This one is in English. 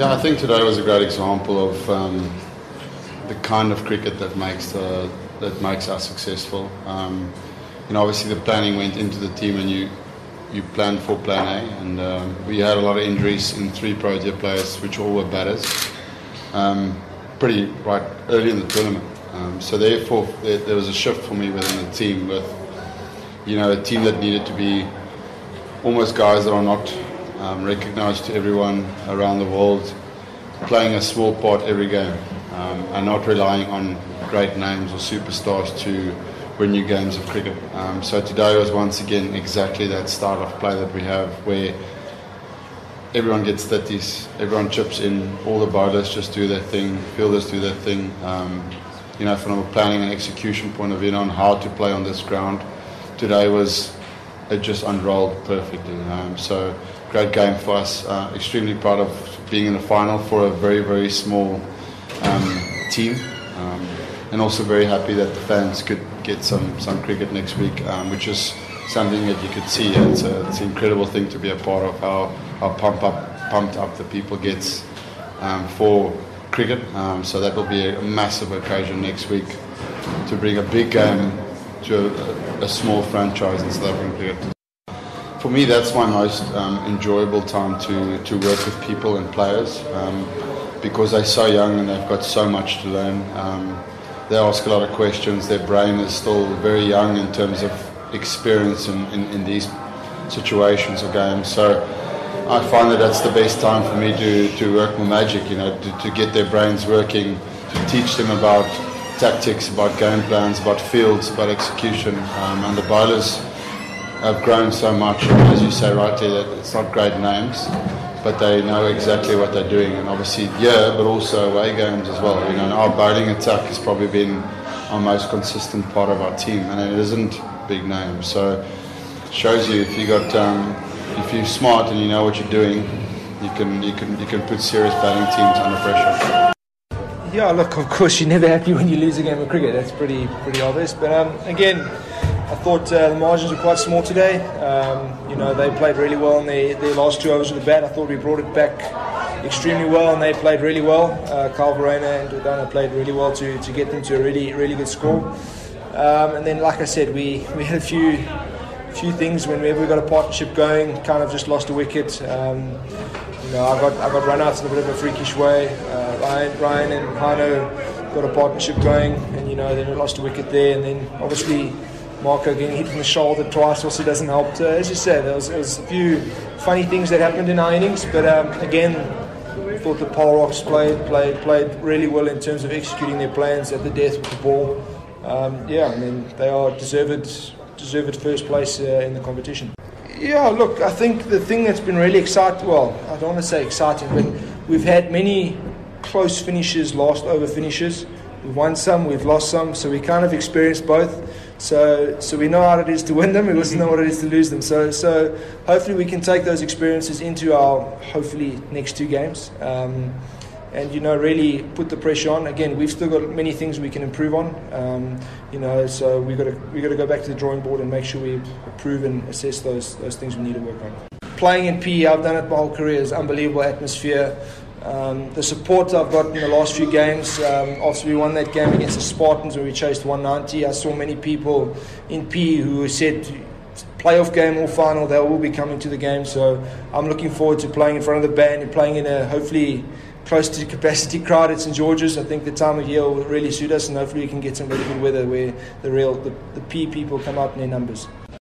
Yeah, I think today was a great example of um, the kind of cricket that makes the, that makes us successful. Um, you know, obviously the planning went into the team, and you you planned for Plan A, and um, we had a lot of injuries in three Protea players, which all were batters. Um, pretty right early in the tournament, um, so therefore there, there was a shift for me within the team with you know a team that needed to be almost guys that are not um, recognised to everyone around the world, playing a small part every game, um, and not relying on great names or superstars to win new games of cricket. Um, so today was once again exactly that style of play that we have, where everyone gets 30s, everyone chips in, all the bowlers just do their thing, fielders do their thing. Um, you know, from a planning and execution point of view on how to play on this ground, today was it just unrolled perfectly. Um, so great game for us. Uh, extremely proud of being in the final for a very very small um, team, um, and also very happy that the fans could get some some cricket next week, um, which is something that you could see. It's, a, it's an incredible thing to be a part of. How how pump up pumped up the people gets um, for cricket. Um, so that will be a massive occasion next week to bring a big game to a, a small franchise in South African cricket. For me, that's my most um, enjoyable time to, to work with people and players um, because they're so young and they've got so much to learn. Um, they ask a lot of questions. Their brain is still very young in terms of experience in, in, in these situations or games. So I find that that's the best time for me to, to work my magic, you know, to, to get their brains working, to teach them about tactics, about game plans, about fields, about execution. Um, and the bowlers have grown so much, as you say rightly, that it's not great names, but they know exactly what they're doing. And obviously, yeah, but also away games as well. You know, our bowling attack has probably been our most consistent part of our team, and it isn't big names. So it shows you if you got um, if you're smart and you know what you're doing, you can you can you can put serious batting teams under pressure. Yeah, look, of course, you're never happy when you lose a game of cricket. That's pretty pretty obvious. But um, again, I thought uh, the margins were quite small today. Um, you know, they played really well in their, their last two overs of the bat. I thought we brought it back extremely well, and they played really well. Uh, Kyle Verreynne and Jordana played really well to, to get them to a really really good score. Um, and then, like I said, we, we had a few few things whenever we got a partnership going. Kind of just lost a wicket. Um, you know, I got I got run out in a bit of a freakish way. Uh, Ryan, Ryan and Hano got a partnership going, and you know then we lost a wicket there, and then obviously Marco getting hit from the shoulder twice also doesn't help. So as you said, there was, there was a few funny things that happened in our innings, but um, again. I thought the Paarl Rocks played played played really well in terms of executing their plans at the death with the ball. Um, yeah, I mean they are deserved deserved first place uh, in the competition. Yeah, look, I think the thing that's been really exciting, well, I don't want to say exciting, but we've had many close finishes, last over finishes. We've won some, we've lost some, so we kind of experienced both. So, so we know how it is to win them, we also know what it is to lose them. So, so hopefully we can take those experiences into our hopefully next two games. Um, and you know really put the pressure on. Again, we've still got many things we can improve on. Um, you know, so we got to we got to go back to the drawing board and make sure we approve and assess those those things we need to work on. Playing in PE, I've done it my whole career. It's unbelievable atmosphere. Um, the support I've got in the last few games, um, after we won that game against the Spartans where we chased 190, I saw many people in P who said playoff game or final, they will be coming to the game. So I'm looking forward to playing in front of the band and playing in a hopefully close to capacity crowd at St George's. I think the time of year will really suit us, and hopefully we can get some really good weather where the real the, the P people come out in their numbers.